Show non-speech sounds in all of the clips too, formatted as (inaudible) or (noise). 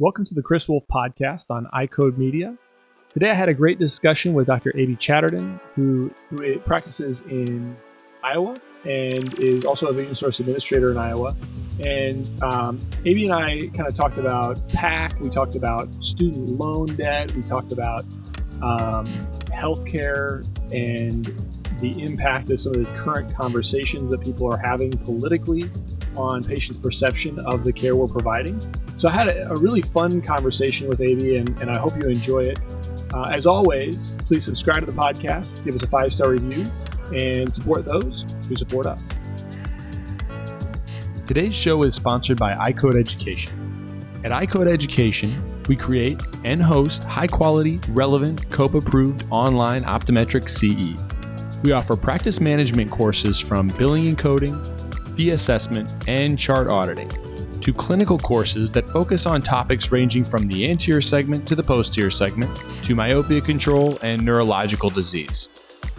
Welcome to the Chris Wolfe podcast on EyeCode Media. Today I had a great discussion with Dr. Abie Chadderdon, who, who practices in Iowa and is also a Vision Source administrator in Iowa. And um, Abie and I kind of talked about PAC, we talked about student loan debt, we talked about um, healthcare and the impact of some of the current conversations that people are having politically on patients' perception of the care we're providing. So I had a, a really fun conversation with Abie, and, and I hope you enjoy it. Uh, as always, please subscribe to the podcast, give us a five star review, and support those who support us. Today's show is sponsored by EyeCode Education. At EyeCode Education, we create and host high quality, relevant, COPE approved online optometric CE. We offer practice management courses from billing and coding, fee assessment, and chart auditing to clinical courses that focus on topics ranging from the anterior segment to the posterior segment, to myopia control and neurological disease.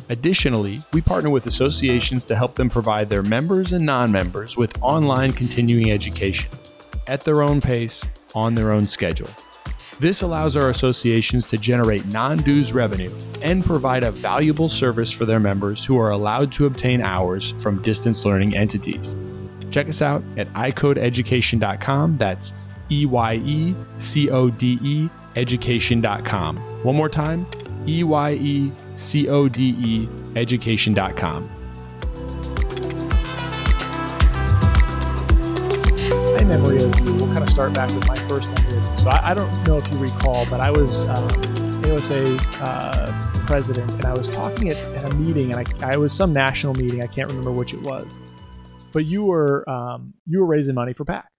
Additionally, we partner with associations to help them provide their members and non members with online continuing education at their own pace, on their own schedule. This allows our associations to generate non dues revenue and provide a valuable service for their members who are allowed to obtain hours from distance learning entities. Check us out at eyecodeeducation.com. That's E Y E C O D E education.com. One more time E Y E C O D E education.com. memory of you, we'll kind of start back with my first memory of you. So I, I don't know if you recall, but I was um, AOSA uh, president and I was talking at, at a meeting and I, I was some national meeting. I can't remember which it was but you were um, you were raising money for PAC,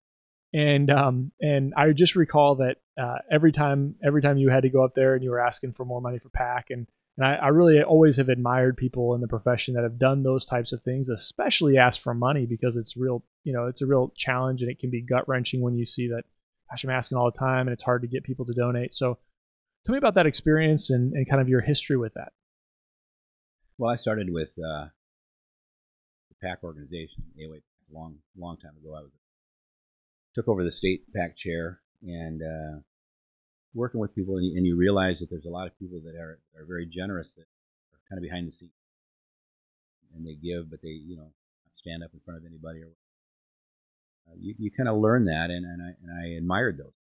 and um, and I just recall that uh, every time every time you had to go up there and you were asking for more money for PAC, and and I, I, really always have admired people in the profession that have done those types of things, especially ask for money because it's real you know it's a real challenge and it can be gut wrenching when you see that gosh I'm asking all the time and it's hard to get people to donate. So tell me about that experience and, and kind of your history with that. Well, I started with uh, PAC organization, AOA, a long, long time ago. I was took over the state PAC chair and uh, working with people, and you, and you, realize that there's a lot of people that are are very generous that are kind of behind the scenes, and they give, but they you know stand up in front of anybody or. Uh, you, you kind of learn that, and, and I and I admired those.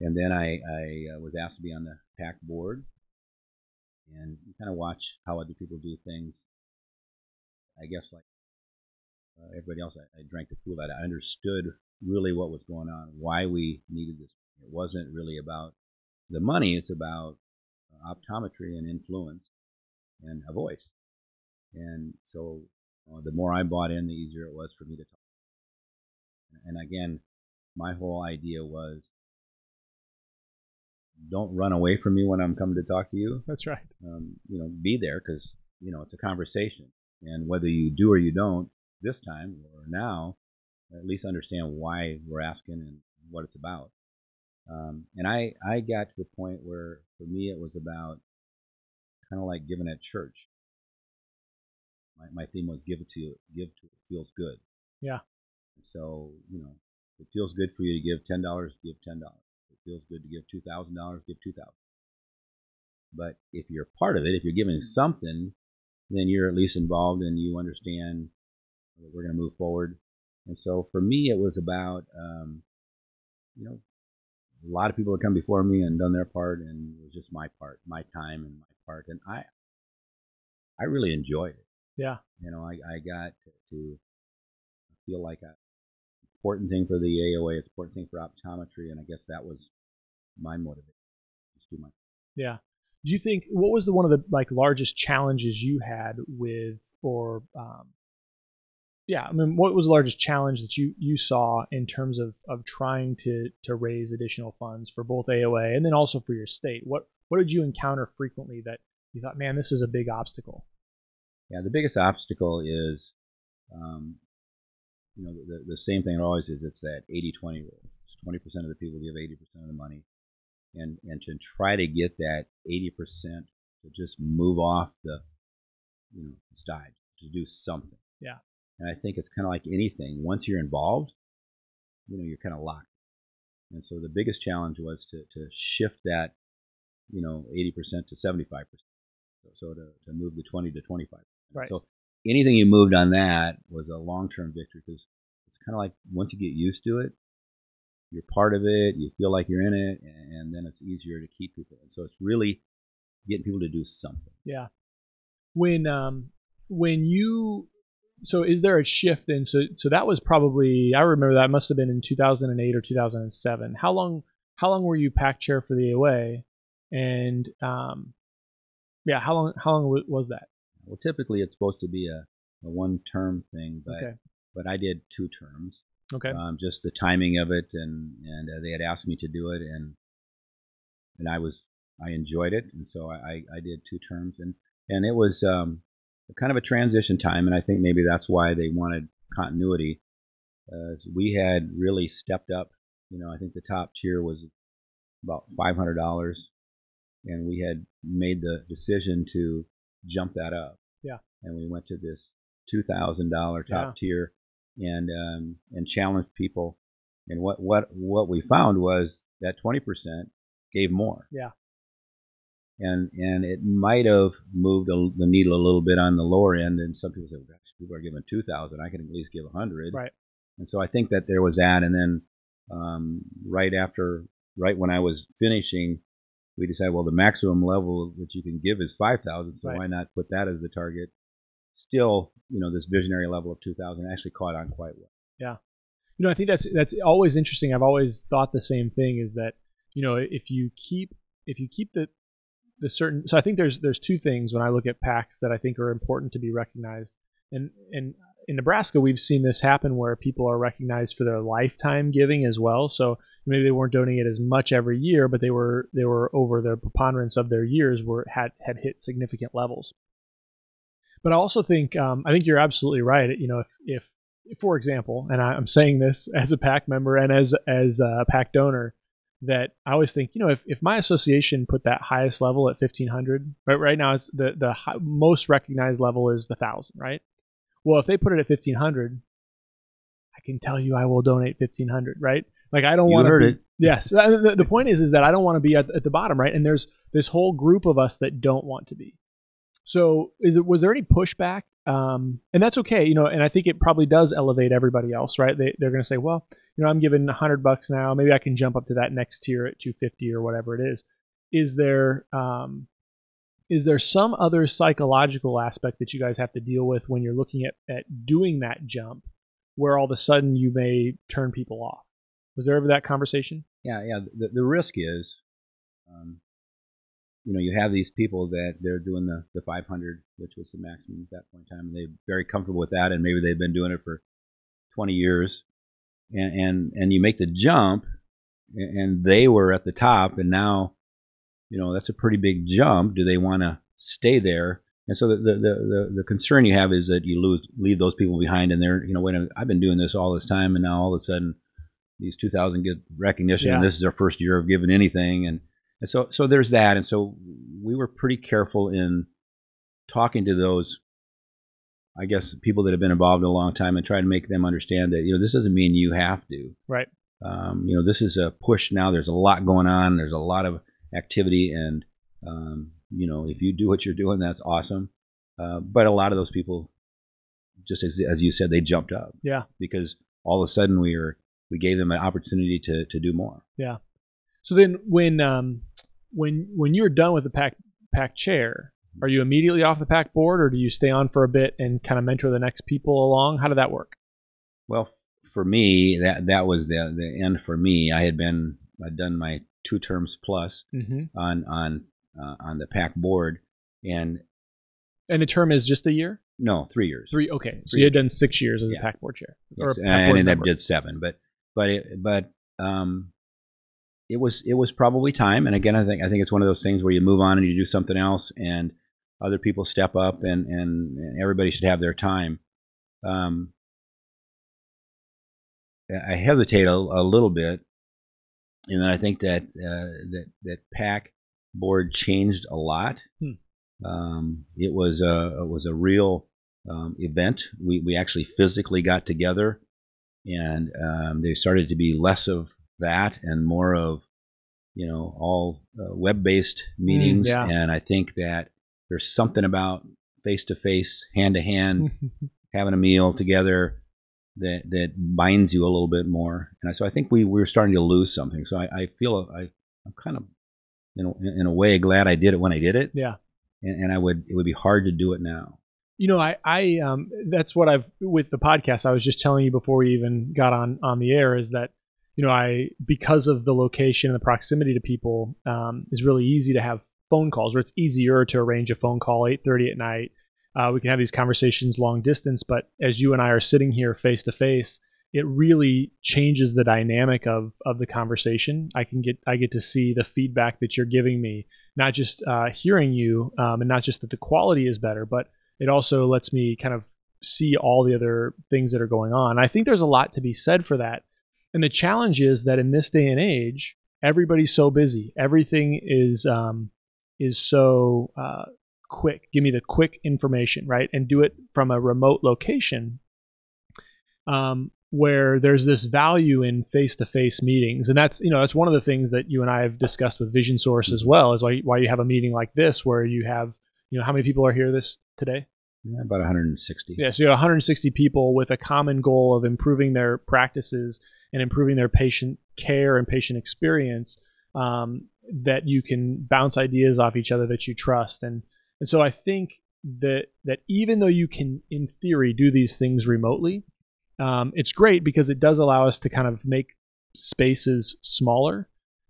And then I, I uh, was asked to be on the PAC board, and you kind of watch how other people do things I guess like uh, everybody else, I, I drank the Kool-Aid. I understood really what was going on, why we needed this. It wasn't really about the money. It's about uh, optometry and influence and a voice. And so uh, the more I bought in, the easier it was for me to talk. And again, my whole idea was don't run away from me when I'm coming to talk to you. That's right. Um, you know, be there because you know it's a conversation. And whether you do or you don't this time or now, at least understand why we're asking and what it's about. Um, and I, I got to the point where for me it was about kind of like giving at church. My, my theme was give it to you, give to it feels good. Yeah. So, you know, it feels good for you to give $10, give $10. It feels good to give $2,000, give 2000 But if you're part of it, if you're giving something, then you're at least involved and you understand that we're going to move forward. And so for me, it was about, um, you know, a lot of people have come before me and done their part, and it was just my part, my time, and my part, and I, I really enjoyed it. Yeah. You know, I, I got to, to feel like a important thing for the AOA, it's important thing for optometry, and I guess that was my motivation. Just do my. Yeah do you think what was the one of the like largest challenges you had with or um, yeah i mean what was the largest challenge that you you saw in terms of of trying to to raise additional funds for both aoa and then also for your state what what did you encounter frequently that you thought man this is a big obstacle yeah the biggest obstacle is um, you know the, the same thing it always is it's that 80-20 rule 20% of the people give 80% of the money and and to try to get that 80% to just move off the you know stage to do something. Yeah. And I think it's kind of like anything. Once you're involved, you know, you're kind of locked. And so the biggest challenge was to, to shift that, you know, 80% to 75%. So, so to, to move the 20 to 25%. Right. So anything you moved on that was a long-term victory because it's kind of like once you get used to it, you're part of it, you feel like you're in it, and then it's easier to keep people. And so it's really getting people to do something. Yeah. When um when you so is there a shift then? So so that was probably I remember that must have been in 2008 or 2007. How long how long were you PAC chair for the AOA? And um yeah, how long how long was that? Well, typically it's supposed to be a, a one term thing, but Okay. but I did two terms. Okay. Um, just the timing of it, and and uh, they had asked me to do it, and and I was I enjoyed it, and so I I, I did two terms, and and it was um, kind of a transition time, and I think maybe that's why they wanted continuity. Uh, we had really stepped up. You know, I think the top tier was about five hundred dollars, and we had made the decision to jump that up. Yeah. And we went to this two thousand dollar top tier, and um, and challenged people. And what what what we found was that twenty percent gave more. Yeah. And and it might have moved a, the needle a little bit on the lower end. And some people say, well, gosh, people are giving two thousand. I can at least give a hundred. Right. And so I think that there was that. And then um, right after, right when I was finishing, we decided, well, the maximum level that you can give is 5,000. So Right. why not put that as the target? Still, you know, this visionary level of 2,000 actually caught on quite well. Yeah. You know, I think that's that's always interesting. I've always thought the same thing is that you know if you keep if you keep the the certain so I think there's there's two things when I look at PACs that I think are important to be recognized and and in Nebraska we've seen this happen where people are recognized for their lifetime giving as well. So maybe they weren't donating it as much every year, but they were they were over the preponderance of their years were had had hit significant levels. But I also think um, I think you're absolutely right. You know, if if for example, and I'm saying this (laughs) as a PAC member and as as a PAC donor, that I always think, you know, if, if my association put that highest level at 1500, right, right now it's the the hi- most recognized level is the thousand, right? Well, if they put it at 1500, I can tell you I will donate 1500, right? Like I don't want to heard be, it. Yes, the, the point is is that I don't want to be at, at the bottom, right? And there's this whole group of us that don't want to be. So, is it was there any pushback? Um, and that's okay, you know. And I think it probably does elevate everybody else, right? They they're going to say, well, you know, I'm giving hundred bucks now. Maybe I can jump up to that next tier at 250 or whatever it is. Is there um, is there some other psychological aspect that you guys have to deal with when you're looking at at doing that jump, where all of a sudden you may turn people off? Was there ever that conversation? Yeah, yeah. The, the risk is, um, you know, you have these people that they're doing the, the 500, which was the maximum at that point in time, and they're very comfortable with that, and maybe they've been doing it for 20 years, and and, and you make the jump, and, they were at the top, and now, you know, that's a pretty big jump. Do they want to stay there? And so the, the, the, the, concern you have is that you lose leave those people behind, and they're you know wait a minute, I've been doing this all this time, and now all of a sudden these 2000 get recognition and this is their first year of giving anything and, and so so there's that. And so we were pretty careful in talking to those i guess people that have been involved a long time and trying to make them understand that you know this doesn't mean you have to. Right. um, you know this is a push now. There's a lot going on. There's a lot of activity. And um, you know if you do what you're doing that's awesome. Uh, but a lot of those people just as, as you said they jumped up. Yeah. because all of a sudden we were we gave them an opportunity to to do more. So then, when um, when when you're done with the PAC PAC chair, are you immediately off the PAC board, or do you stay on for a bit and kind of mentor the next people along? How did that work? Well, for me, that that was the the end for me. I had been I'd done my two terms plus Mm-hmm. on on uh, on the PAC board, and And the term is just a year, no three years. three. Okay, so Three you had done six years as Yeah. a PAC board chair, Yes, or a and PAC I ended up did seven, but but it, but um, it was it was probably time. And again, I think I think it's one of those things where you move on and you do something else, and other people step up, and and, and everybody should have their time. Um, I hesitate a, a little bit, and then I think that uh, that that PAC board changed a lot. Hmm. Um, it was a it was a real um, event. We we actually physically got together, and um, there started to be less of that and more of you know all uh, web-based meetings. yeah. And I think that there's something about face-to-face, hand-to-hand, (laughs) having a meal together that that binds you a little bit more. And so I think we we're starting to lose something. So I, I feel I I'm kind of you know in, in a way glad I did it when I did it. yeah. And, and I would it would be hard to do it now. You know, I, I, um, that's what I've with the podcast. I was just telling you before we even got on on the air is that, you know, I because of the location and the proximity to people, um, is really easy to have phone calls, or it's easier to arrange a phone call eight thirty at night. Uh, we can have these conversations long distance, but as you and I are sitting here face to face, it really changes the dynamic of of the conversation. I can get I get to see the feedback that you're giving me, not just uh, hearing you, um, and not just that the quality is better, but it also lets me kind of see all the other things that are going on. I think there's a lot to be said for that. And the challenge is that in this day and age, everybody's so busy. Everything is um, is so uh, quick. Give me the quick information, right? And do it from a remote location. Um, where there's this value in face-to-face meetings and that's you know that's one of the things that you and I have discussed with Vision Source as well is why why you have a meeting like this where you have you know how many people are here this today Yeah, about 160. yeah so you have 160 people with a common goal of improving their practices and improving their patient care and patient experience um, that you can bounce ideas off each other that you trust and and so I think that that even though you can in theory do these things remotely um, it's great because it does allow us to kind of make spaces smaller.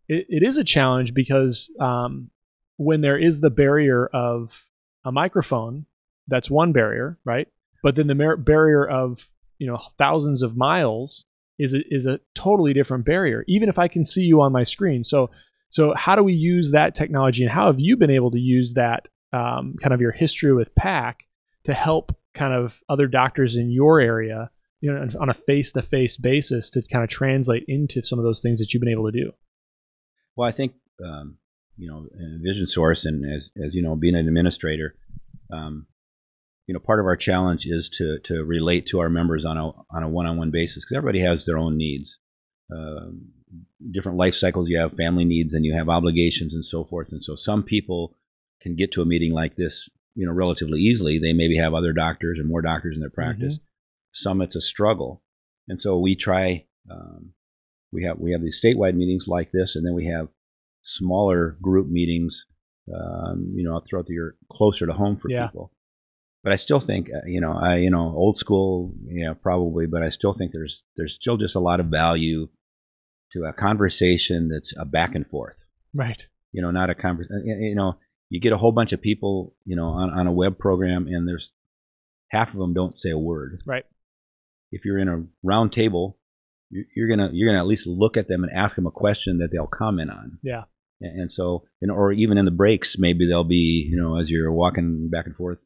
It, it is a challenge because um, when there is the barrier of a microphone, that's one barrier, right? But then the barrier of you know thousands of miles is a, is a totally different barrier. Even if I can see you on my screen, so so how do we use that technology, and how have you been able to use that um, kind of your history with PAC to help kind of other doctors in your area? you know, on a face-to-face basis to kind of translate into some of those things that you've been able to do. Well, I think um, you know, Vision Source, and as as you know, being an administrator, um, you know, part of our challenge is to to relate to our members on a on a one-on-one basis because everybody has their own needs, uh, different life cycles. You have family needs, and you have obligations, and so forth. And so, some people can get to a meeting like this, you know, relatively easily. They maybe have other doctors and more doctors in their practice. Mm-hmm some it's a struggle, and so we try. Um, we have we have these statewide meetings like this, and then we have smaller group meetings, um, you know, throughout the year, closer to home for Yeah. people. But I still think, uh, you know, I you know, old school, yeah, probably, but I still think there's there's still just a lot of value to a conversation that's a back and forth. Right. You know, not a conversation. You know, you get a whole bunch of people, you know, on, on a web program, and there's half of them don't say a word. Right. If you're in a round table, you- you're gonna you're gonna at least look at them and ask them a question that they'll comment on. Yeah. And, and so, you know, or even in the breaks, maybe they'll be, you know, as you're walking back and forth,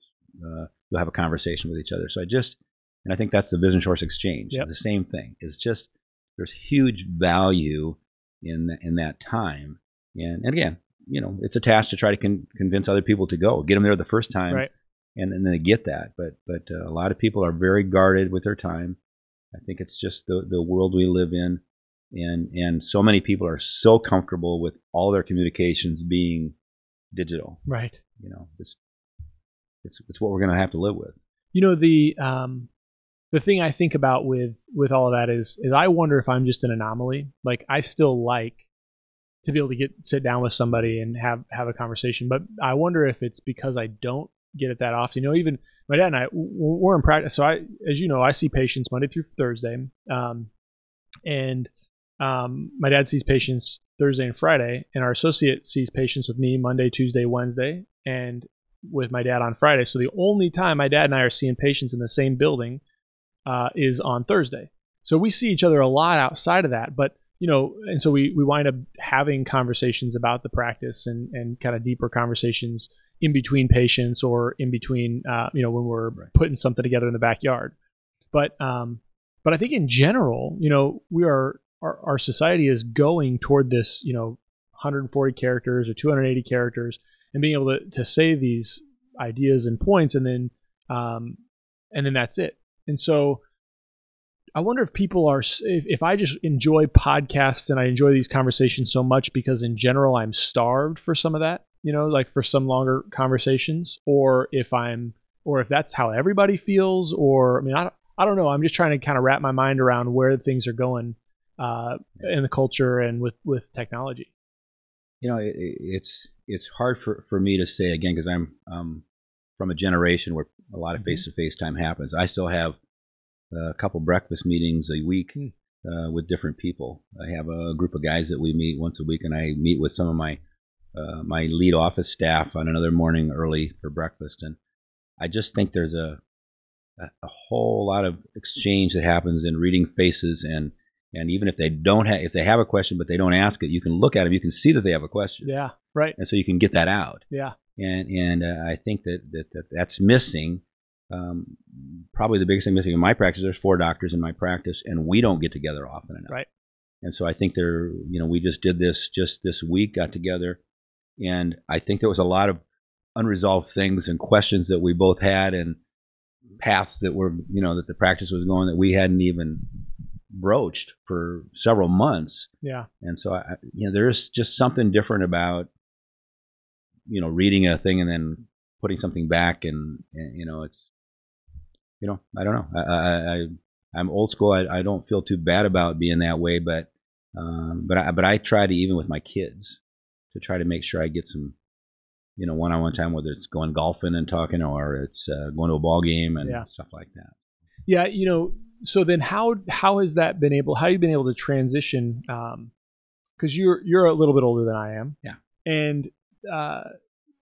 uh, you'll have a conversation with each other. So I just, and I think that's the Vision Source Exchange. Yep. The same thing. It's just there's huge value in in that time. And, and again, you know, it's a task to try to con- convince other people to go, get them there the first time, Right. and, and then they get that. But but uh, a lot of people are very guarded with their time. I think it's just the the world we live in, and and so many people are so comfortable with all their communications being digital. Right. You know, it's it's it's what we're going to have to live with. You know the um, the thing I think about with with all of that is is I wonder if I'm just an anomaly. Like I still like to be able to get sit down with somebody and have have a conversation, but I wonder if it's because I don't get it that often. You know, even my dad and I we're in practice. So I, as you know, I see patients Monday through Thursday, um, and um, my dad sees patients Thursday and Friday, and our associate sees patients with me Monday, Tuesday, Wednesday, and with my dad on Friday. So the only time my dad and I are seeing patients in the same building uh, is on Thursday. So we see each other a lot outside of that, but you know, and so we we wind up having conversations about the practice and and kind of deeper conversations in between patients or in between uh, you know when we're putting something together in the backyard. But um, but I think in general, you know, we are our, our society is going toward this, you know, 140 characters or 280 characters, and being able to, to say these ideas and points, and then um, and then that's it. And so, I wonder if people are if, if I just enjoy podcasts and I enjoy these conversations so much because in general I'm starved for some of that, you know, like for some longer conversations, or if I'm or if that's how everybody feels, or I mean, I I don't know. I'm just trying to kind of wrap my mind around where things are going uh, in the culture and with with technology. You know, it, it's it's hard for, for me to say again because I'm um, from a generation where a lot of face to face time happens. I still have a couple breakfast meetings a week mm. uh, with different people. I have a group of guys that we meet once a week, and I meet with some of my uh, my lead office staff on another morning early for breakfast. And I just think there's a a, a whole lot of exchange that happens in reading faces and and even if they don't have if they have a question but they don't ask it you can look at them you can see that they have a question. Yeah right. And so you can get that out. Yeah. And and uh, i think that, that, that that's missing um, probably the biggest thing missing in my practice there's four doctors in my practice and we don't get together often enough. Right. And so i think there you know we just did this just this week got together and i think there was a lot of unresolved things and questions that we both had and paths that were you know that the practice was going that we hadn't even broached for several months. Yeah. And so I, you know, there's just something different about you know reading a thing and then putting something back and, and you know it's you know I don't know I, I, I I'm old school I, I don't feel too bad about being that way but um, but I, but I try to even with my kids to try to make sure I get some you know, one-on-one time, whether it's going golfing and talking or it's uh, going to a ball game and yeah. stuff like that. Yeah, you know. So then, how how has that been able? How you been able to transition? Because um, you're you're a little bit older than I am. Yeah. And uh,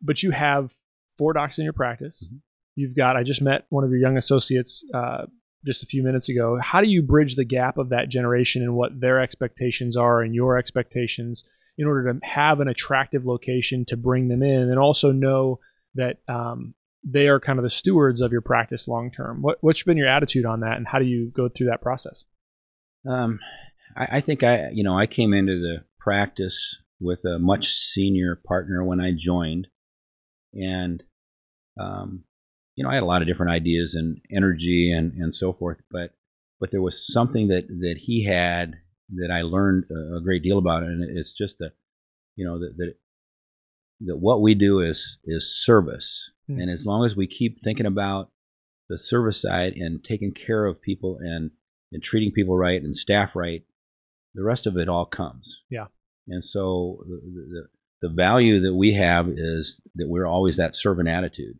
but you have four docs in your practice. Mm-hmm. You've got. I just met one of your young associates uh, just a few minutes ago. How do you bridge the gap of that generation and what their expectations are and your expectations? in order to have an attractive location to bring them in and also know that um, they are kind of the stewards of your practice long term. What, what's been your attitude on that and how do you go through that process? Um, I, I, think I, you know, I came into the practice with a much senior partner when I joined and, um, you know, I had a lot of different ideas and energy and, and so forth, but, but there was something that, that he had that I learned a great deal about it, and it's just that you know that that, that what we do is is service, mm-hmm. and as long as we keep thinking about the service side and taking care of people and and treating people right and staff right, the rest of it all comes. Yeah. And so the, the, the value that we have is that we're always that servant attitude,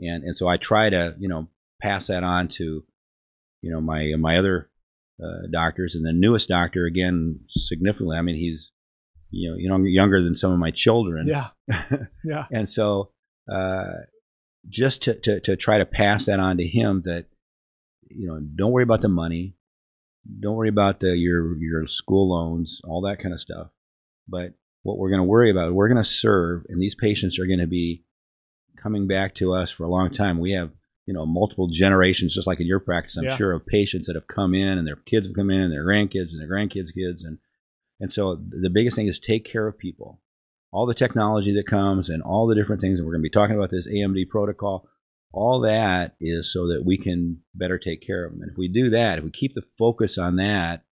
and and so I try to you know pass that on to you know my my other uh, doctors, and the newest doctor again significantly. I mean, he's you know you know younger than some of my children. Yeah, (laughs) yeah. and so uh, just to, to to try to pass that on to him that you know don't worry about the money, don't worry about the, your your school loans, all that kind of stuff. But what we're going to worry about, we're going to serve, and these patients are going to be coming back to us for a long time. We have you know multiple generations, just like in your practice, I'm yeah. sure of patients that have come in and their kids have come in and their grandkids and their grandkids' kids, and and so the biggest thing is take care of people. All the technology that comes and all the different things, and we're going to be talking about this AMD protocol. All that is so that we can better take care of them. And if we do that, if we keep the focus on that,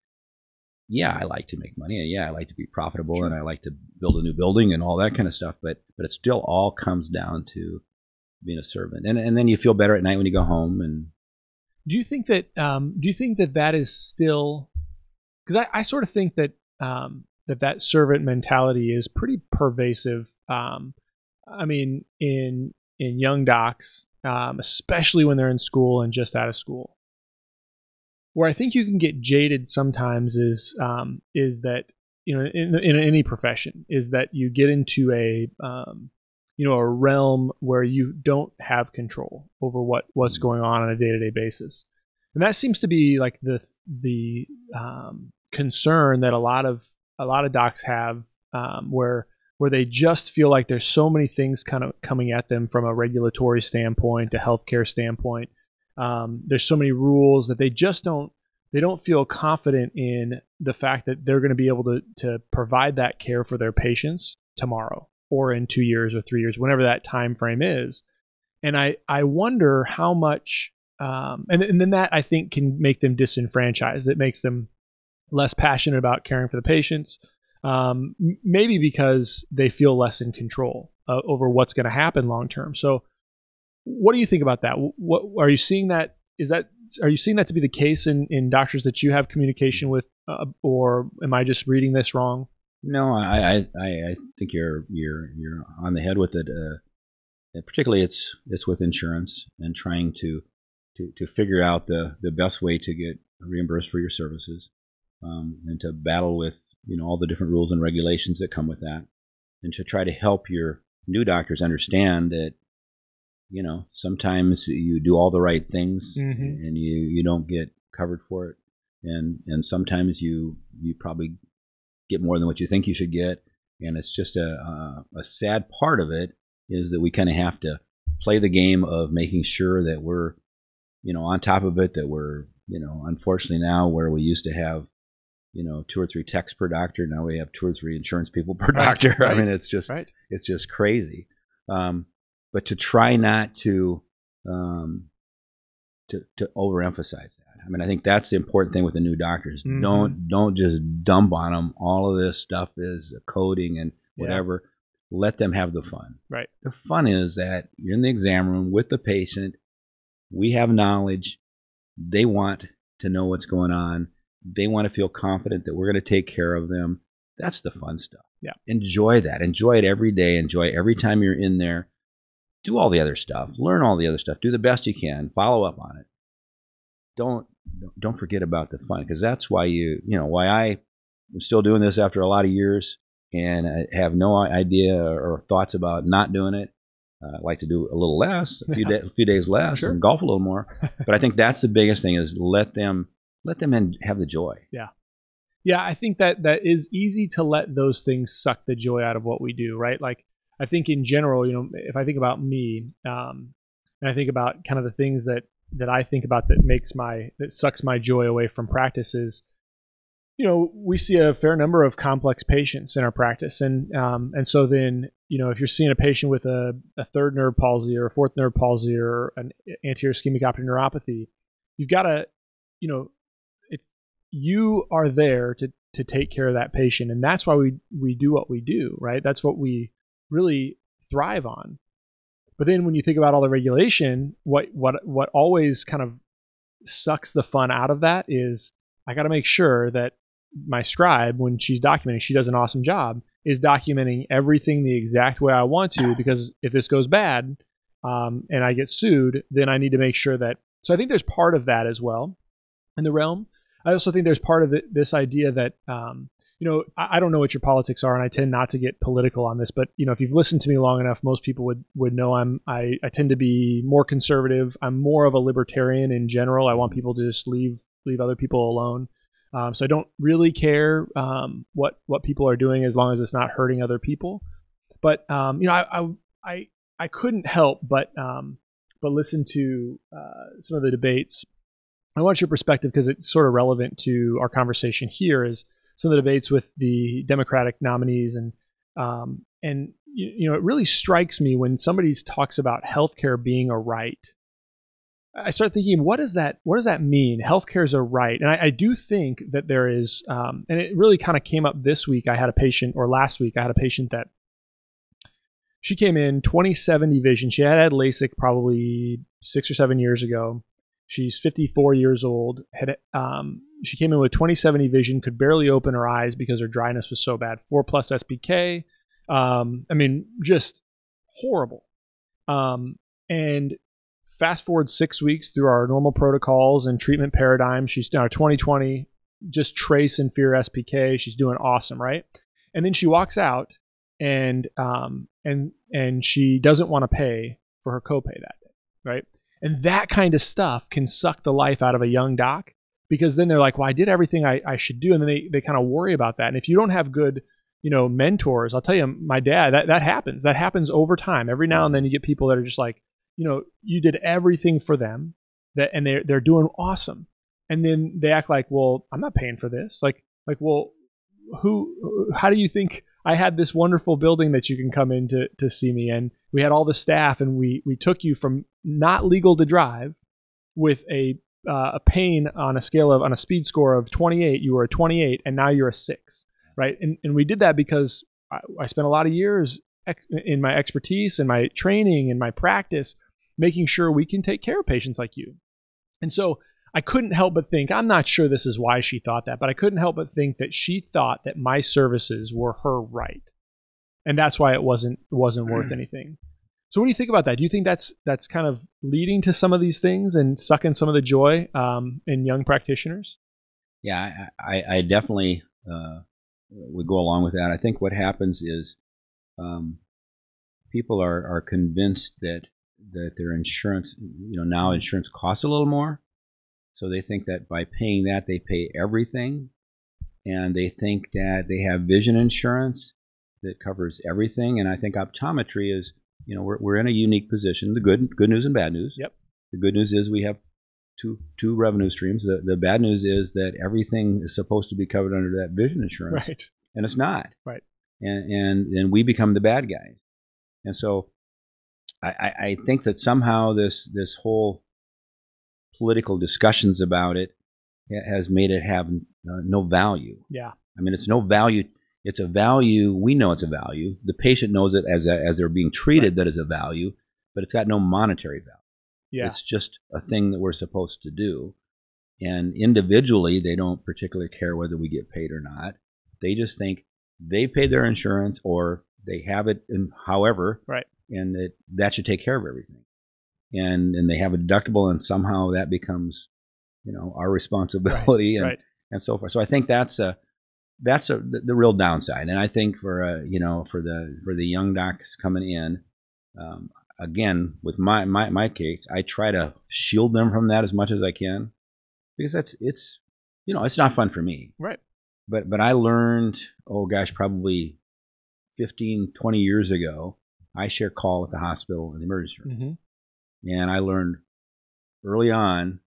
yeah, I like to make money, and yeah, I like to be profitable, sure. and I like to build a new building and all that kind of stuff. But but it still all comes down to being a servant, and and then you feel better at night when you go home. And do you think that um, do you think that that is still because I, I sort of think that um, that that servant mentality is pretty pervasive. Um, I mean, in in young docs, um, especially when they're in school and just out of school. Where I think you can get jaded sometimes is um, is that you know in, in any profession is that you get into a um, you know a realm where you don't have control over what what's going on on a day-to-day basis and that seems to be like the the um, concern that a lot of a lot of docs have um, where where they just feel like there's so many things kind of coming at them from a regulatory standpoint a healthcare standpoint um, there's so many rules that they just don't they don't feel confident in the fact that they're going to be able to to provide that care for their patients tomorrow or in two years or three years, whenever that time frame is. And I, I wonder how much um, and and then that I think can make them disenfranchised. It makes them less passionate about caring for the patients. Um, maybe because they feel less in control uh, over what's going to happen long term. So, what do you think about that? What are you seeing that? Is that are you seeing that to be the case in in doctors that you have communication with, uh, or am I just reading this wrong? No, I, I, I think you're you're you're on the head with it. Uh, particularly, it's it's with insurance and trying to to, to figure out the, the best way to get reimbursed for your services, um, and to battle with you know all the different rules and regulations that come with that, and to try to help your new doctors understand that you know sometimes you do all the right things mm-hmm. and you you don't get covered for it, and and sometimes you you probably get more than what you think you should get. And it's just a, a, a sad part of it is that we kind of have to play the game of making sure that we're, you know, on top of it, that we're, you know, unfortunately now where we used to have, you know, two or three techs per doctor, now we have two or three insurance people per right, doctor. Right, (laughs) I mean, it's just, right. it's just crazy. Um, but to try not to, um, to, to overemphasize that. I mean, I think that's the important thing with the new doctors. Mm-hmm. Don't don't just dump on them. All of this stuff is coding and whatever. Yeah. Let them have the fun. Right. The fun is that you're in the exam room with the patient. We have knowledge. They want to know what's going on. They want to feel confident that we're going to take care of them. That's the fun stuff. Yeah. Enjoy that. Enjoy it every day. Enjoy every time you're in there. Do all the other stuff. Learn all the other stuff. Do the best you can. Follow up on it. Don't don't forget about the fun because that's why you you know why I am still doing this after a lot of years and I have no idea or thoughts about not doing it. Uh, I like to do a little less, a few, yeah. a few days less, sure. and golf a little more. but I think that's the biggest thing is let them let them in, have the joy. Yeah, yeah. I think that that is easy to let those things suck the joy out of what we do, right? Like I think in general, you know, if I think about me, um, and I think about kind of the things that that I think about that makes my that sucks my joy away from practices. you know, we see a fair number of complex patients in our practice, and um, and so then you know if you're seeing a patient with a, a third nerve palsy or a fourth nerve palsy or an anterior ischemic optic neuropathy, you've got to, you know, it's you are there to to take care of that patient, and that's why we we do what we do, right? That's what we really thrive on but then when you think about all the regulation, what what what always kind of sucks the fun out of that is I got to make sure that my scribe, when she's documenting, she does an awesome job, is documenting everything the exact way I want to. Because if this goes bad um, and I get sued, then I need to make sure that. So I think there's part of that as well in the realm. I also think there's part of it, this idea that um, you know, I, I, don't know what your politics are, and I tend not to get political on this. But you know, if you've listened to me long enough, most people would would know I'm I, I tend to be more conservative. I'm more of a libertarian in general. I want people to just leave leave other people alone. Um, so I don't really care um, what what people are doing as long as it's not hurting other people. But um, you know, I, I I couldn't help but um, but listen to uh, some of the debates. I want your perspective because it's sort of relevant to our conversation here. Is some of the debates with the Democratic nominees, and um, and you, you know it really strikes me when somebody talks about healthcare being a right. I start thinking, what does that what does that mean? Healthcare is a right, and I, I do think that there is, um, and it really kind of came up this week. I had a patient, or last week, I had a patient that she came in 20/70 vision. She had had LASIK probably six or seven years ago. She's 54 years old. Had um, she came in with 20/70 vision, could barely open her eyes because her dryness was so bad. Four plus SPK. Um, I mean, just horrible. Um, and fast forward six weeks through our normal protocols and treatment paradigm. She's now 2020, just trace inferior SPK. She's doing awesome, right? And then she walks out and um, and and she doesn't want to pay for her copay that day, right? And that kind of stuff can suck the life out of a young doc because then they're like, well, I did everything I, I should do. And then they, they kind of worry about that. And if you don't have good, you know, mentors, I'll tell you, my dad, that, that happens. That happens over time. Every now and then you get people that are just like, you know, you did everything for them that, and they're, they're doing awesome. And then they act like, well, I'm not paying for this. Like, like, well, who, how do you think I had this wonderful building that you can come in to, to see me? And we had all the staff and we, we took you from not legal to drive with a uh, a pain on a scale of on a speed score of 28, you were a 28, and now you're a six, right? And and we did that because I, I spent a lot of years ex- in my expertise and my training and my practice, making sure we can take care of patients like you. And so I couldn't help but think, I'm not sure this is why she thought that, but I couldn't help but think that she thought that my services were her right. And that's why it wasn't wasn't worth anything. So what do you think about that? Do you think that's that's kind of leading to some of these things and sucking some of the joy um, in young practitioners? Yeah, I, I, I definitely uh, would go along with that. I think what happens is um, people are, are convinced that that their insurance, you know, now insurance costs a little more, so they think that by paying that they pay everything, and they think that they have vision insurance that covers everything. And I think optometry is, you know, we're, we're in a unique position. The good good news and bad news. Yep. The good news is we have two two revenue streams. The the bad news is that everything is supposed to be covered under that vision insurance, Right. and it's not. Right. And and and we become the bad guys. And so, I, I I think that somehow this this whole political discussions about it has made it have uh, no value. Yeah. I mean, it's no value. It's a value. We know it's a value. The patient knows it as a, as they're being treated that is a value, but it's got no monetary value. Yeah. It's just a thing that we're supposed to do. And individually, they don't particularly care whether we get paid or not. They just think they paid their insurance or they have it in however, Right. and that that should take care of everything. And and they have a deductible, and somehow that becomes, you know, our responsibility and right. and so forth. So I think that's a that's a the, the real downside. And I think for uh, you know for the for the young docs coming in, um, again with my, my my case, I try to shield them from that as much as I can because that's it's you know it's not fun for me. Right. But but I learned oh gosh probably 15 20 years ago I share call at the hospital in the emergency room hmm and I learned early on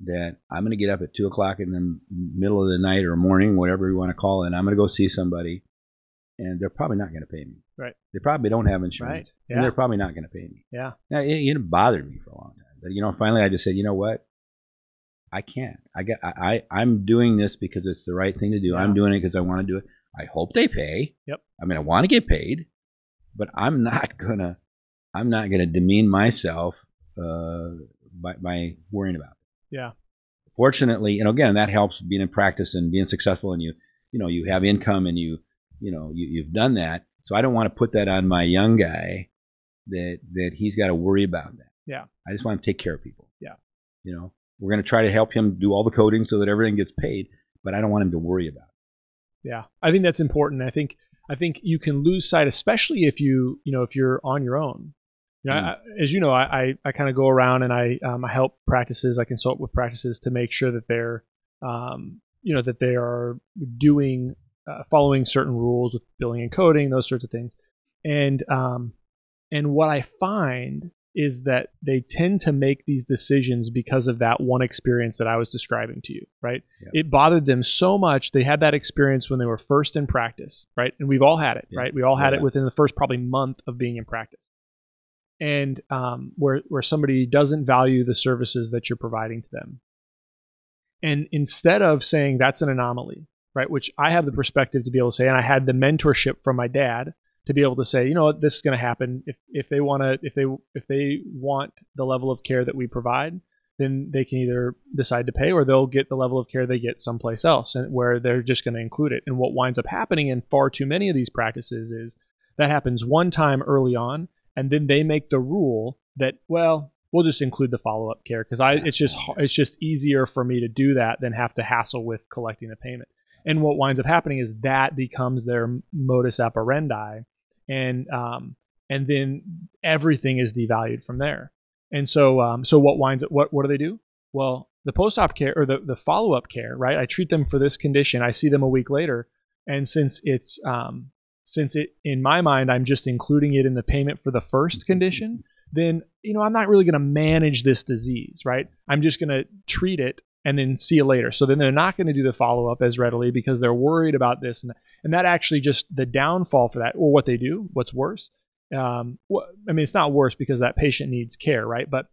that I'm going to get up at two o'clock in the middle of the night or morning, whatever you want to call it. And I'm going to go see somebody, and they're probably not going to pay me. Right. They probably don't have insurance, Right. yeah. and they're probably not going to pay me. Yeah. Now it, it bothered me for a long time, but you know, finally I just said, you know what, I can't. I get. I, I I'm doing this because it's the right thing to do. Yeah. I'm doing it because I want to do it. I hope they pay. Yep. I mean, I want to get paid, but I'm not (laughs) gonna. I'm not gonna demean myself uh, by by worrying about. It. Yeah. Fortunately, and again, that helps being in practice and being successful, and you you know you have income and you you know you, you've done that. So I don't want to put that on my young guy that that he's got to worry about that. Yeah. I just want him to take care of people. Yeah. You know, we're going to try to help him do all the coding so that everything gets paid, but I don't want him to worry about it. Yeah, I think that's important. I think I think you can lose sight, especially if you you know if you're on your own. You know, Mm. I, as you know, I I, I kind of go around and I um, I help practices. I consult with practices to make sure that they're um, you know that they are doing uh, following certain rules with billing and coding, those sorts of things. And um, and what I find is that they tend to make these decisions because of that one experience that I was describing to you, right? it bothered them so much they had that experience when they were first in practice right and we've all had it right we all had Yeah. it within the first probably month of being in practice and um, where where somebody doesn't value the services that you're providing to them. And instead of saying that's an anomaly right which i have the perspective to be able to say and i had the mentorship from my dad to be able to say you know what? This is going to happen. If if they want to if they if they want the level of care that we provide then they can either decide to pay or they'll get the level of care they get someplace else and where they're just going to include it. And what winds up happening in far too many of these practices is that happens one time early on and then they make the rule that well, we'll just include the follow-up care because I it's just it's just easier for me to do that than have to hassle with collecting the payment. And what winds up happening is that becomes their modus operandi and um and then everything is devalued from there. And so, um, so what winds up, what, what do they do? Well, the post-op care or the, the follow-up care, right? I treat them for this condition. I see them a week later. And since it's, um, since it, in my mind, I'm just including it in the payment for the first condition, then, you know, I'm not really going to manage this disease, right? I'm just going to treat it and then see you later. So then they're not going to do the follow-up as readily because they're worried about this. And, and that actually just the downfall for that, or what they do, what's worse, um, I mean, it's not worse because that patient needs care, right? But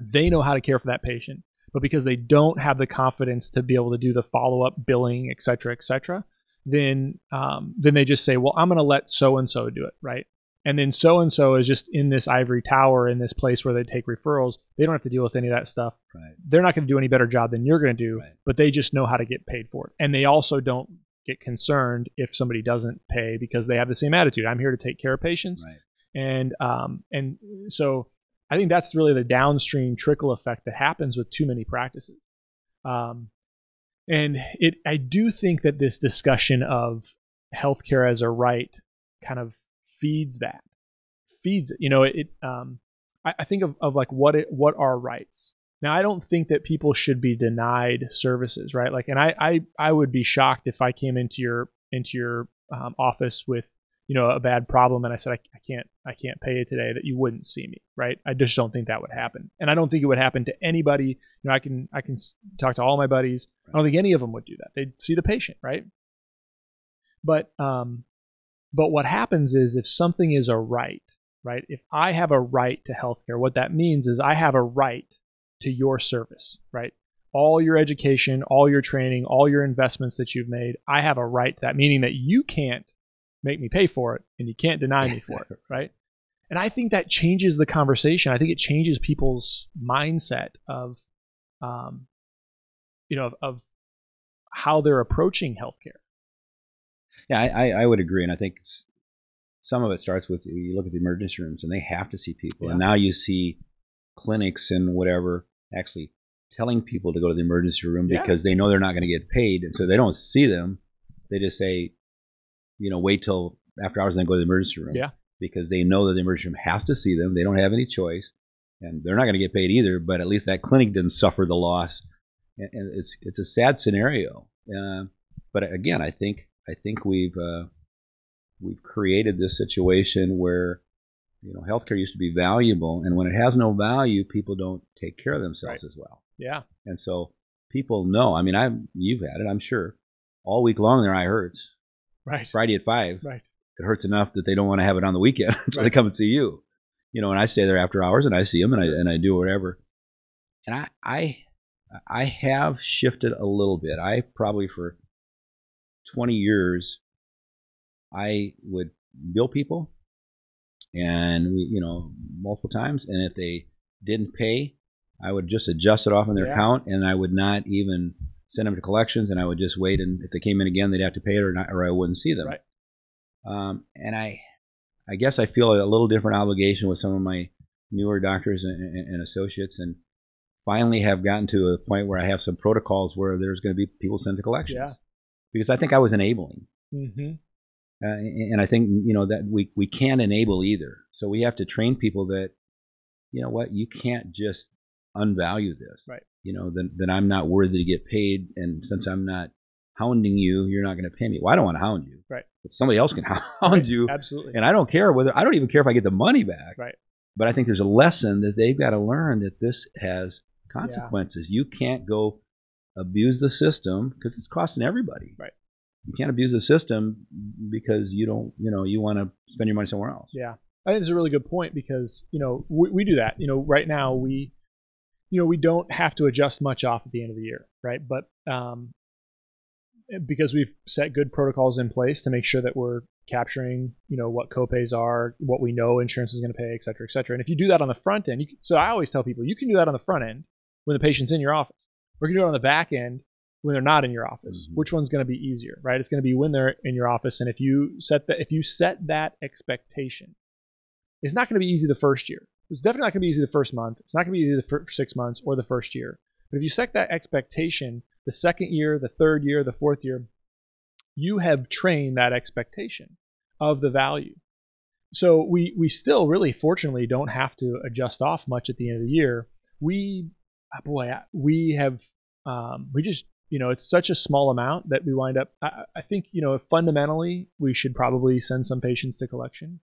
they know how to care for that patient, but because they don't have the confidence to be able to do the follow up billing, et cetera, et cetera, then um, then they just say, well, I'm going to let so and so do it, right? And then so and so is just in this ivory tower in this place where they take referrals. They don't have to deal with any of that stuff. Right. They're not going to do any better job than you're going to do, Right. but they just know how to get paid for it. And they also don't get concerned if somebody doesn't pay because they have the same attitude. I'm here to take care of patients Right. and um, and so I think that's really the downstream trickle effect that happens with too many practices. Um, and it, I do think that this discussion of healthcare as a right kind of feeds that, feeds it. You know, it. um, I, I think of, of like what it, what are rights. Now, I don't think that people should be denied services, right? Like, and I, I, I would be shocked if I came into your into your um, office with you know a bad problem and i said I, I can't i can't pay it today that you wouldn't see me right? I just don't think that would happen. And i don't think it would happen to anybody. You know i can i can talk to all my buddies. I don't think any of them would do that. They'd see the patient right? But um but what happens is if something is a right right if i have a right to healthcare what that means is i have a right to your service right? All your education all your training all your investments that you've made i have a right to that meaning that you can't make me pay for it and you can't deny me for it (laughs) right and i think that changes the conversation i think it changes people's mindset of um, you know of, of how they're approaching healthcare Yeah, I, I, would agree, and I think some of it starts with you look at the emergency rooms, and they have to see people, and now you see clinics and whatever actually telling people to go to the emergency room Yeah. because they know they're not going to get paid, and so they don't see them. They just say, you know, wait till after hours and then go to the emergency room. Yeah. Because they know that the emergency room has to see them. They don't have any choice, and they're not going to get paid either. But at least that clinic didn't suffer the loss, and, and it's it's a sad scenario. Uh, but again, I think I think we've uh, we've created this situation where you know healthcare used to be valuable, and when it has no value, people don't take care of themselves as well. yeah And so people know. I mean, I you've had it, I'm sure. All week long, their eye hurts. Right Friday at five, right it hurts enough that they don't want to have it on the weekend, (laughs) so they come and see you. You know, and I stay there after hours, and I see them, and I and I do whatever. And I I I have shifted a little bit. I probably for twenty years, I would bill people, and we you know multiple times, and if they didn't pay, I would just adjust it off in their Yeah. account, and I would not even send them to collections, and I would just wait, and if they came in again, they'd have to pay it, or not, or I wouldn't see them. Right. Um, and I, I guess I feel a little different obligation with some of my newer doctors and, and, and associates, and finally have gotten to a point where I have some protocols where there's going to be people sent to collections. Yeah. Because I think I was enabling, mm-hmm. uh, and and I think you know that we we can't enable either. So we have to train people that, you know what, you can't just unvalue this. Right. You know, then then I'm not worthy to get paid, and since I'm not hounding you, you're not going to pay me. Well, I don't want to hound you. Right. But somebody else can (laughs) hound you, absolutely and I don't care whether I don't even care if I get the money back. Right. But I think there's a lesson that they've got to learn that this has consequences. You can't go abuse the system because it's costing everybody. Right. You can't abuse the system because you don't, you know, you want to spend your money somewhere else. Yeah, I think it's a really good point because you know we, we do that. You know, right now we, you know, we don't have to adjust much off at the end of the year, right? But um, because we've set good protocols in place to make sure that we're capturing, you know, what copays are, what we know insurance is going to pay, et cetera, et cetera. And if you do that on the front end, you can, so I always tell people you can do that on the front end when the patient's in your office, or you can do it on the back end when they're not in your office. Mhm. Which one's going to be easier, right? It's going to be when they're in your office, and if you set that, if you set that expectation, it's not going to be easy the first year. It's definitely not going to be easy the first month. It's not going to be easy the first six months or the first year. But if you set that expectation, the second year, the third year, the fourth year, you have trained that expectation of the value. So we we still really fortunately don't have to adjust off much at the end of the year. We ah, boy we have um, we just you know it's such a small amount that we wind up. I, I think you know fundamentally we should probably send some patients to collection,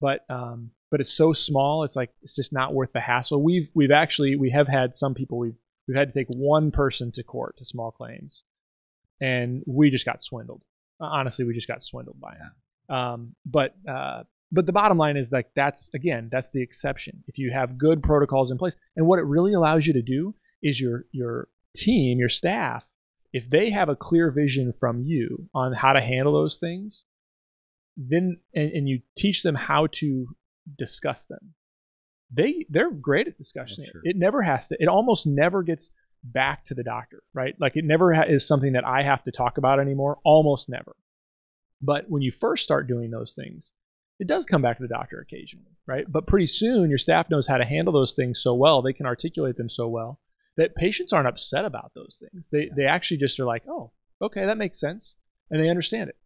but um, but it's so small. It's like it's just not worth the hassle. We've we've actually we have had some people we've we've had to take one person to court to small claims, and we just got swindled. Honestly, we just got swindled by it. Um, but uh, but the bottom line is like that's again that's the exception. If you have good protocols in place, and what it really allows you to do is your your team, your staff, if they have a clear vision from you on how to handle those things, then and, and you teach them how to discuss them, they they're great at discussing sure. it. It never has to. It almost never gets back to the doctor, right? Like it never ha- is something that I have to talk about anymore. Almost never. But when you first start doing those things, it does come back to the doctor occasionally, right? But pretty soon, your staff knows how to handle those things so well, they can articulate them so well that patients aren't upset about those things. They they actually just are like, oh, okay, that makes sense, and they understand it.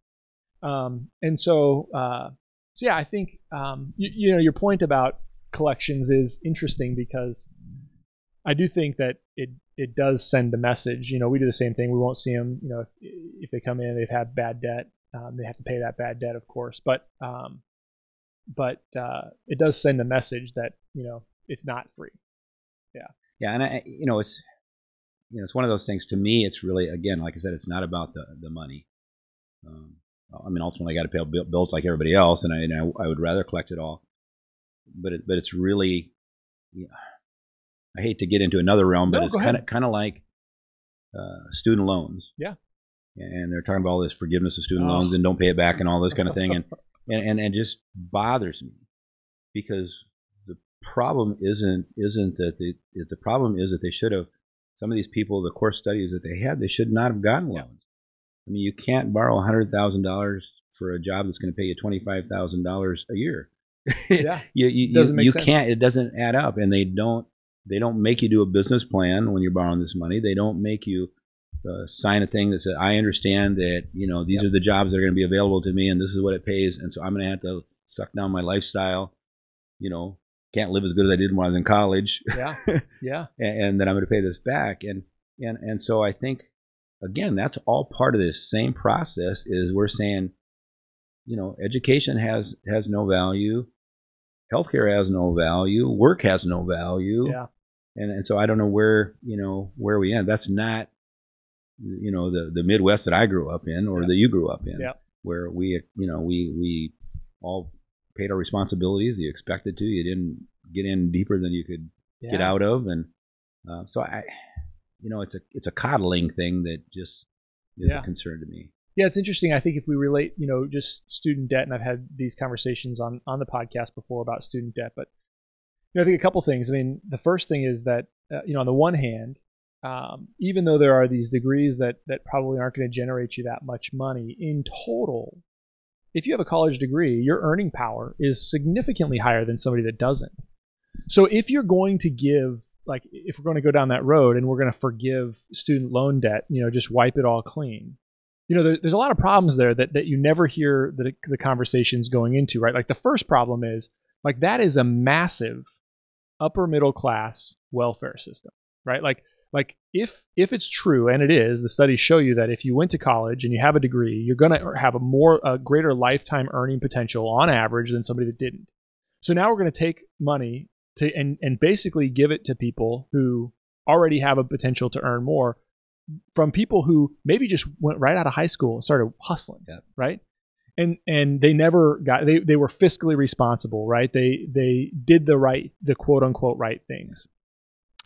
Um, and so, uh, so yeah, I think um, you, you know your point about collections is interesting because I do think that it it does send a message. You know, we do the same thing. We won't see them. You know, if if they come in, they've had bad debt. Um, they have to pay that bad debt, of course. But um, but uh, it does send a message that you know it's not free. Yeah, Yeah, and I, you know, it's you know, it's one of those things. To me, it's really again, like I said, it's not about the the money. Um, I mean, ultimately, I got to pay bills like everybody else, and I, and I I would rather collect it all. But it, but it's really, yeah, I hate to get into another realm, but No, it's kind of kind of like uh, student loans. Yeah. and they're talking about all this forgiveness of student Oh. loans and don't pay it back and all this kind of thing, (laughs) and and and, and just bothers me because the problem isn't isn't that the the problem is that they should have some of these people the course studies that they had they should not have gotten loans. I mean, you can't borrow hundred thousand dollars for a job that's going to pay you twenty five thousand dollars a year. (laughs) Yeah. you you, Doesn't you, make you can't. It doesn't add up, and they don't they don't make you do a business plan when you're borrowing this money. They don't make you uh, sign a thing that says, "I understand that you know these are the jobs that are going to be available to me, and this is what it pays, and so I'm going to have to suck down my lifestyle. You know, can't live as good as I did when I was in college, Yeah, (laughs) yeah, and, and then I'm going to pay this back." And and and so I think again, that's all part of this same process. Is we're saying, you know, education has has no value, healthcare has no value, work has no value yeah. and and so I don't know where you know where we end. That's not you know the the Midwest that I grew up in or Yeah. that you grew up in, Yeah. where we you know we we all paid our responsibilities. You expected to. You didn't get in deeper than you could yeah. get out of, and uh, so I you know it's a it's a coddling thing that just is Yeah. a concern to me. Yeah, it's interesting. I think if we relate, you know, just student debt, and I've had these conversations on on the podcast before about student debt, but you know, I think a couple things. I mean, the first thing is that uh, you know, on the one hand, um, even though there are these degrees that that probably aren't going to generate you that much money in total, if you have a college degree, your earning power is significantly higher than somebody that doesn't. So if you're going to give like if we're going to go down that road and we're going to forgive student loan debt, you know, just wipe it all clean. You know, there, there's a lot of problems there that, that you never hear the, the conversations going into, right? Like the first problem is like that is a massive upper middle class welfare system, right? Like like if if it's true and it is, the studies show you that if you went to college and you have a degree, you're going to have a more a greater lifetime earning potential on average than somebody that didn't. So now we're going to take money to and and basically give it to people who already have a potential to earn more from people who maybe just went right out of high school and started hustling, Yeah. right? And and they never got they they were fiscally responsible, right? They they did the right the quote unquote right things.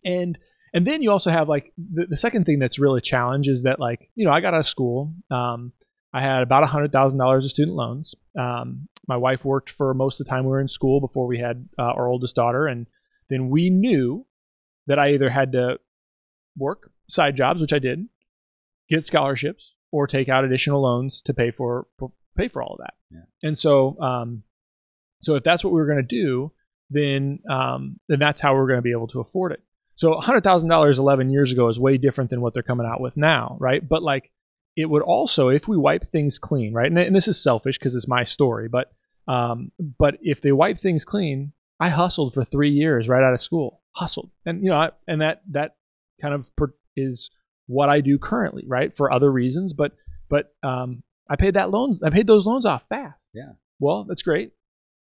And and then you also have like the, the second thing that's really a challenge is that like, you know, I got out of school. Um, I had about a hundred thousand dollars of student loans. Um, my wife worked for most of the time we were in school before we had uh, our oldest daughter, and then we knew that I either had to work side jobs, which I did, get scholarships, or take out additional loans to pay for, pay for all of that. Yeah. And so, um, so if that's what we were going to do, then um, then that's how we're going to be able to afford it. So hundred thousand dollars eleven years ago is way different than what they're coming out with now, right? But like it would also, if we wipe things clean, right? And, and this is selfish because it's my story, but um, but if they wipe things clean, I hustled for three years right out of school, hustled, and you know, I, and that that kind of per, is what I do currently, right? For other reasons, but but um, I paid that loan, I paid those loans off fast. Yeah. Well, that's great,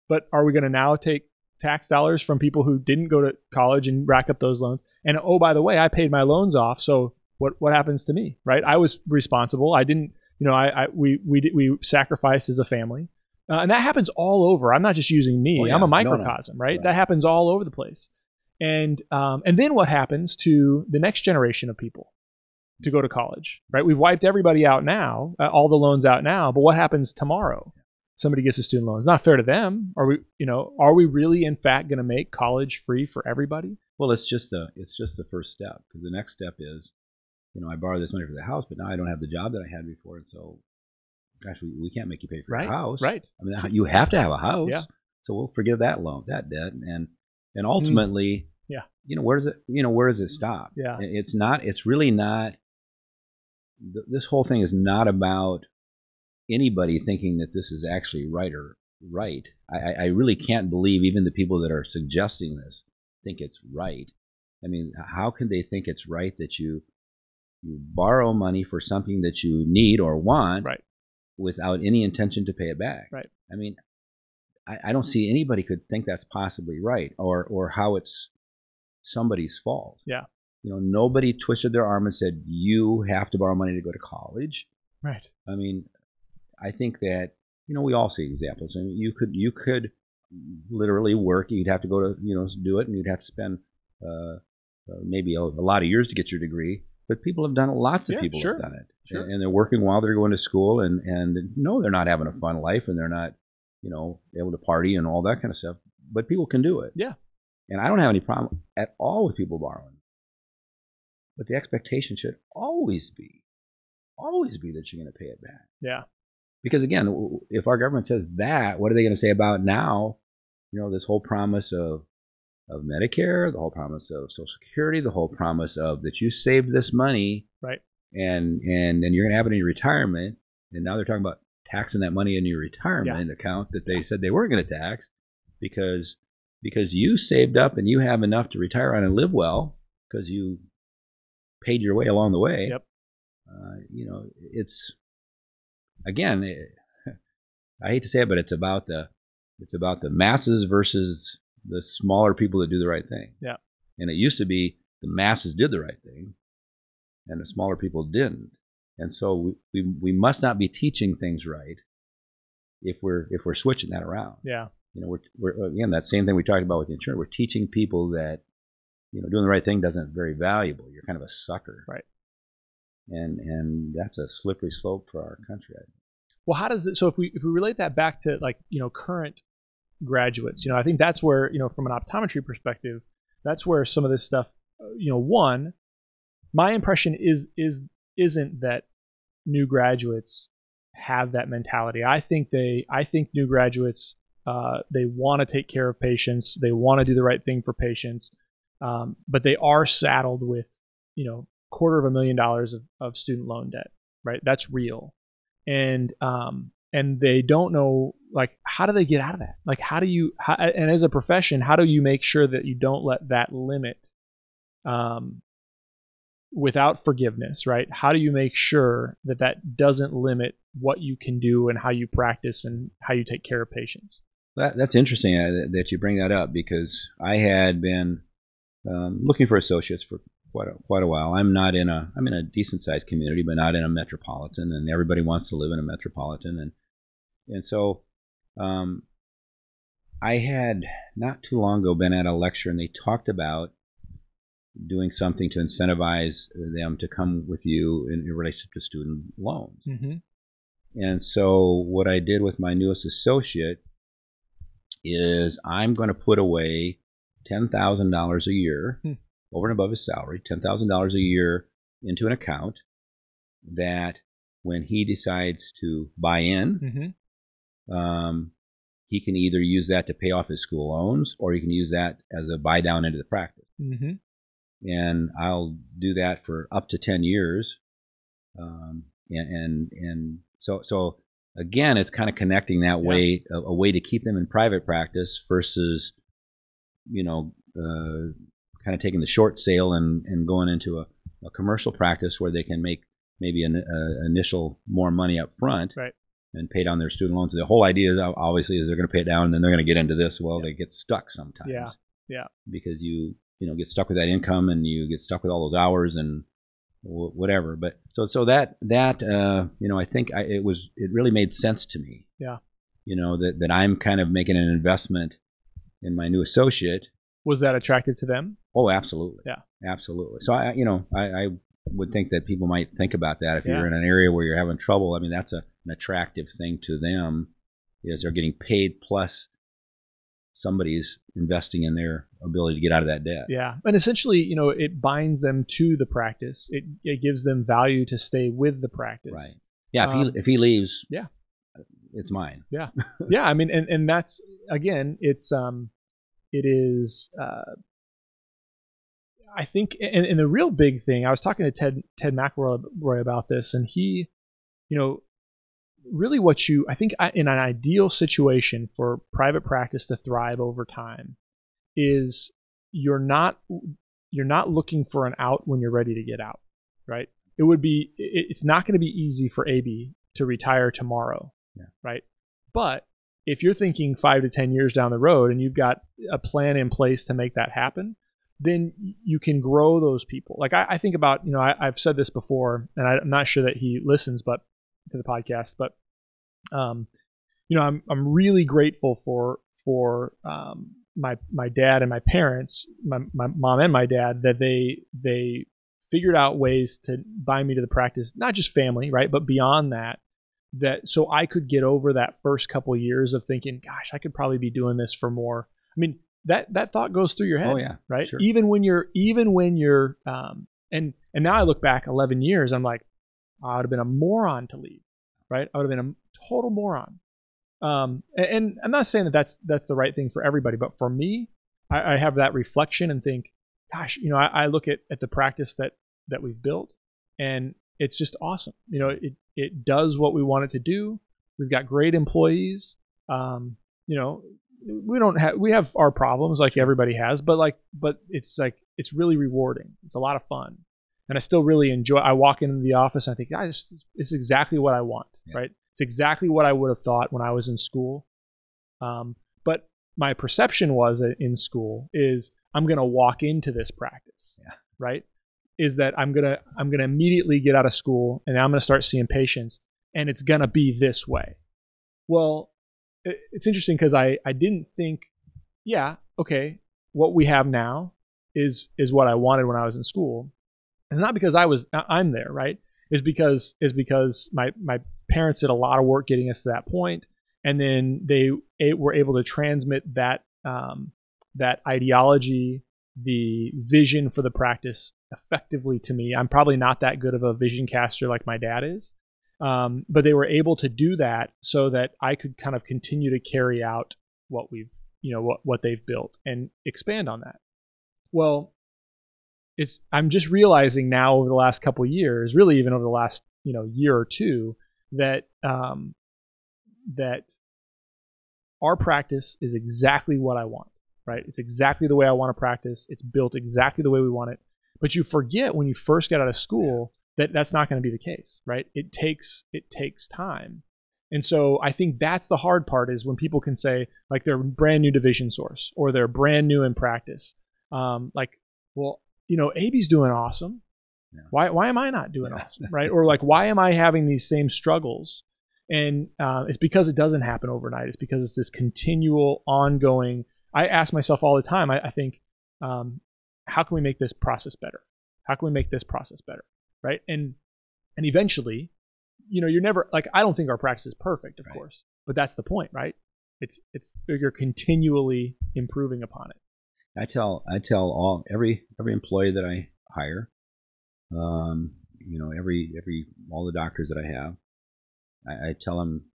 but are we going to now take tax dollars from people who didn't go to college and rack up those loans? And oh, by the way, I paid my loans off, so what what happens to me, right? I was responsible. I didn't, you know, I, I we we we sacrificed as a family. Uh, and that happens all over. I'm not just using me. Oh, yeah. I'm a No, no. microcosm, right? Right. That happens all over the place. And um, and then what happens to the next generation of people to go to college, right? We've wiped everybody out now, uh, all the loans out now. But what happens tomorrow? Somebody gets a student loan. It's not fair to them. Are we, you know, are we really in fact going to make college free for everybody? Well, it's just the it's just the first step because the next step is, you know, I borrowed this money for the house, but now I don't have the job that I had before, and so, gosh, we, we can't make you pay for Right, a house. right. I mean, (laughs) you have to have a house. Yeah. So we'll forgive that loan, that debt, and and ultimately, Mm. Yeah. You know, where does it? You know, where does it stop? Yeah. It's not. It's really not. th- This whole thing is not about anybody thinking that this is actually right or right. I, I- I really can't believe even the people that are suggesting this think it's right. I mean, how can they think it's right that you you borrow money for something that you need or want Right. without any intention to pay it back? Right. I mean, I, I don't see anybody could think that's possibly right or or how it's somebody's fault. Yeah. You know, nobody twisted their arm and said you have to borrow money to go to college. Right. I mean, I think that you know we all see examples, and you could you could literally work. You'd have to go to you know do it, and you'd have to spend uh, uh, maybe a, a lot of years to get your degree. But people have done it. Lots of Yeah, people sure. have done it, Sure. and, and they're working while they're going to school, and and no, they're not having a fun life, and they're not you know able to party and all that kind of stuff. But people can do it. Yeah. And I don't have any problem at all with people borrowing. But the expectation should always be, always be that you're going to pay it back. Yeah. Because again, if our government says that, what are they going to say about now? You know, this whole promise of of Medicare, the whole promise of Social Security, the whole promise of that you saved this money, Right. And and and you're going to have it in your retirement. And now they're talking about taxing that money in your retirement account that they said they weren't going to tax because because you saved up and you have enough to retire on and live well because you paid your way along the way. Yep. Uh, you know, it's again, it, (laughs) I hate to say it, but it's about the it's about the masses versus the smaller people that do the right thing. Yeah. And it used to be the masses did the right thing, and the smaller people didn't. And so we, we, we must not be teaching things right if we're if we're switching that around. Yeah. You know, we're, we're again that same thing we talked about with the insurance. We're teaching people that you know doing the right thing doesn't very valuable. You're kind of a sucker, Right. And and that's a slippery slope for our country. I think. well how does it so if we if we relate that back to like you know current graduates. You know i think that's where you know from an optometry perspective that's where some of this stuff uh, you know one my impression is is isn't that new graduates have that mentality. I think they i think new graduates uh, they want to take care of patients they want to do the right thing for patients um, but they are saddled with you know quarter of a million dollars of, of student loan debt right? That's real. And um and they don't know like how do they get out of that? Like how do you how, and as a profession how do you make sure that you don't let that limit um without forgiveness right? How do you make sure that that doesn't limit what you can do and how you practice and how you take care of patients? That, that's interesting uh, that- you bring that up because I had been um, looking for associates for quite a, quite a while. I'm not in a I'm in a decent sized community, but not in a metropolitan, and everybody wants to live in a metropolitan, and and so um, I had not too long ago been at a lecture, and they talked about doing something to incentivize them to come with you in, in relation to student loans. mm-hmm. And so what I did with my newest associate is I'm going to put away ten thousand dollars a year Hmm. over and above his salary, ten thousand dollars a year into an account that when he decides to buy in, Mm-hmm. Um, he can either use that to pay off his school loans or he can use that as a buy down into the practice Mm-hmm. and I'll do that for up to ten years. Um, and, and and so so again, it's kind of connecting that Yeah. way a, a way to keep them in private practice versus you know uh, kind of taking the short sale and and going into a, a commercial practice where they can make maybe an uh, initial more money up front. Right. And pay down their student loans. The whole idea is obviously is they're going to pay it down, and then they're going to get into this. Well, Yeah. they get stuck sometimes Yeah. Yeah. because you you know get stuck with that income and you get stuck with all those hours and wh- whatever but so so that that uh you know i think I, it was it really made sense to me Yeah. you know that that I'm kind of making an investment in my new associate. Was that attractive to them? Oh, absolutely. Yeah. absolutely. So I, you know, I, I would think that people might think about that if Yeah. you're in an area where you're having trouble. I mean, that's a, an attractive thing to them, is they're getting paid plus somebody's investing in their ability to get out of that debt. Yeah, and essentially, you know, it binds them to the practice. It it gives them value to stay with the practice. Right. Yeah. If Um, he if he leaves, yeah. it's mine. yeah, (laughs) yeah. I mean, and and that's again, it's um, it is. Uh, I think, and, and the real big thing, I was talking to Ted Ted McElroy about this, and he, you know, really what you, I think, in an ideal situation for private practice to thrive over time, is you're not you're not looking for an out when you're ready to get out, right? It would be, it's not going to be easy for Abie to retire tomorrow, Yeah. right? But if you're thinking five to 10 years down the road and you've got a plan in place to make that happen, then you can grow those people. Like I, I think about, you know, I, I've said this before, and I, I'm not sure that he listens, but to the podcast, but, um, you know, I'm, I'm really grateful for, for, um, my, my dad and my parents, my, my mom and my dad, that they, they figured out ways to bind me to the practice, not just family, right? But beyond that, that so I could get over that first couple years of thinking, gosh, I could probably be doing this for more. I mean, that that thought goes through your head, Oh yeah. right? Sure. Even when you're even when you're um and and now I look back 11 years, I'm like, I would have been a moron to leave, right? I would have been a total moron. Um, and, and I'm not saying that that's that's the right thing for everybody, but for me, I, I have that reflection and think, gosh, you know, I, I look at at the practice that that we've built, and it's just awesome. You know, it it does what we want it to do. We've got great employees. Um, you know, we don't have we have our problems like everybody has, but like but it's like it's really rewarding. It's a lot of fun. And I still really enjoy I walk into the office and I think, guys, it's exactly what I want. Yeah. Right. It's exactly what I would have thought when I was in school. Um, but my perception was in school is I'm gonna walk into this practice. Yeah. Right. Is that I'm gonna I'm gonna immediately get out of school and I'm gonna start seeing patients and it's gonna be this way. Well, it- it's interesting because I, I didn't think, yeah, okay, what we have now is is what I wanted when I was in school. It's not because I was I'm there, right? Is because is because my my parents did a lot of work getting us to that point, and then they were able to transmit that um, that ideology, the vision for the practice effectively to me. I'm probably not that good of a vision caster like my dad is, um, but they were able to do that so that I could kind of continue to carry out what we've you know what what they've built and expand on that. Well, it's I'm just realizing now over the last couple of years, really even over the last you know year or two, that um, that our practice is exactly what I want. Right? It's exactly the way I want to practice. It's built exactly the way we want it. But you forget when you first get out of school that that's not going to be the case, right? It takes it takes time. And so I think that's the hard part is when people can say like they're brand new division source or they're brand new in practice. Um, like, well, you know, Abie's doing awesome. Yeah. Why why am I not doing Yeah. awesome, right? Or like why am I having these same struggles? And uh, it's because it doesn't happen overnight. It's because it's this continual, ongoing. I ask myself all the time. I, I think, um, how can we make this process better? How can we make this process better, right? And and eventually, you know, you're never like I don't think our practice is perfect, of Right. course, but that's the point, right? It's it's you're continually improving upon it. I tell I tell all every every employee that I hire, um, you know, every every all the doctors that I have, I, I tell them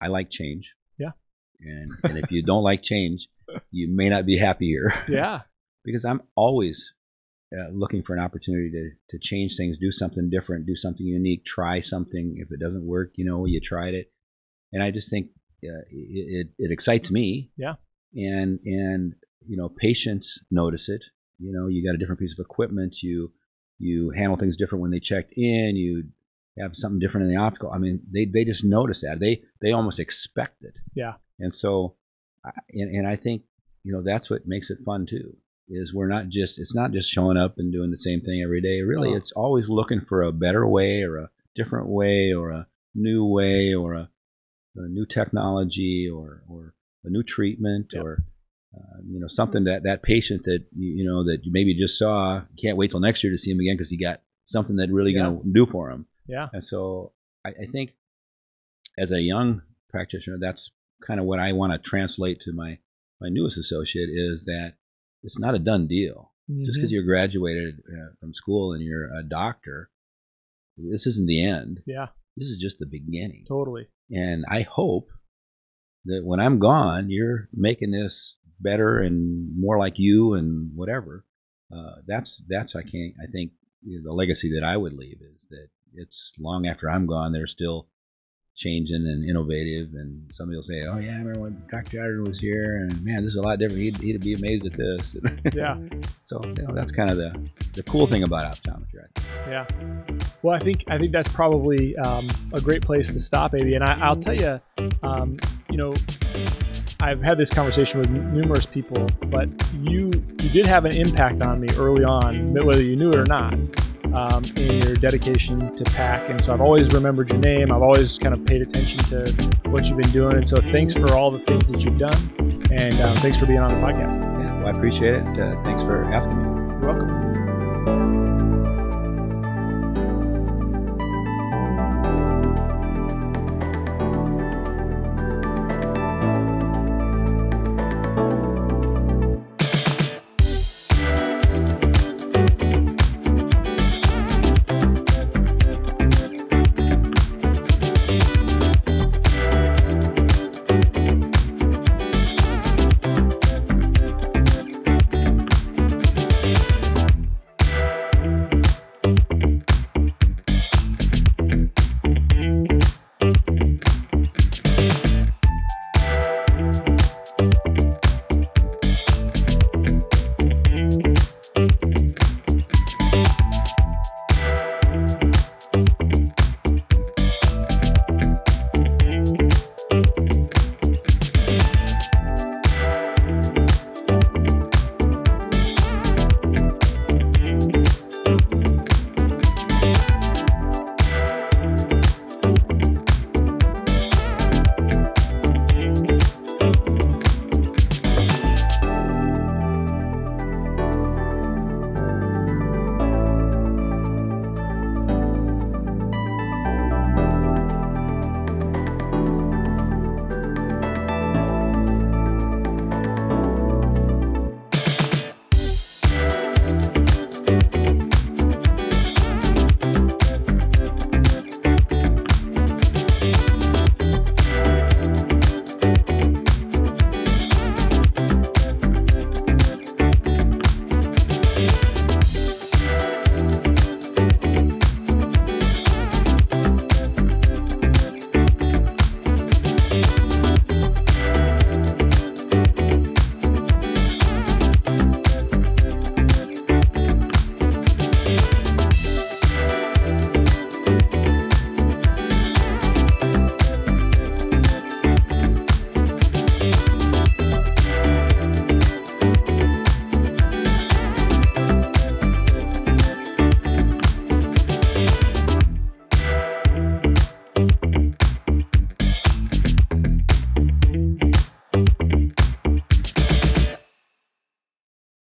I like change. Yeah. And and if you don't like change, you may not be happy here. (laughs) Yeah, because I'm always uh, looking for an opportunity to to change things, do something different, do something unique, try something. If it doesn't work, you know, you tried it, and I just think uh, it, it it excites me. Yeah. And and you know, patients notice it. You know, you got a different piece of equipment. You you handle things different when they checked in. You have something different in the optical. I mean, they they just notice that. They they almost expect it. Yeah. And so, and and I think you know that's what makes it fun too is we're not just it's not just showing up and doing the same thing every day really Oh. it's always looking for a better way or a different way or a new way or a a new technology or or a new treatment Yep. or uh, you know something that that patient that you, know that you maybe just saw can't wait till next year to see him again because he got something that really going to do for him. Yeah. And so I, I think as a young practitioner, that's kind of what I want to translate to my my newest associate is that it's not a done deal. Just because you're graduated uh, from school and you're a doctor, this isn't the end. Yeah. This is just the beginning. Totally. And I hope that when I'm gone, you're making this better and more like you and whatever. Uh, that's that's I can't. I think you know, the legacy that I would leave is that it's long after I'm gone. They're still changing and innovative. And somebody will say, "Oh yeah, I remember when Dr. Jordan was here, and man, this is a lot different. He'd, he'd be amazed at this." (laughs) Yeah. so you know, that's kind of the the cool thing about optometry. Yeah. Well, I think I think that's probably um, a great place to stop, Abie. And I, I'll tell you, um, you know, I've had this conversation with numerous people, but you you did have an impact on me early on, whether you knew it or not, um, in your dedication to PAC. And so I've always remembered your name. I've always kind of paid attention to what you've been doing. And so thanks for all the things that you've done, and um, thanks for being on the podcast. Yeah, well, I appreciate it. Uh, thanks for asking me. You're welcome.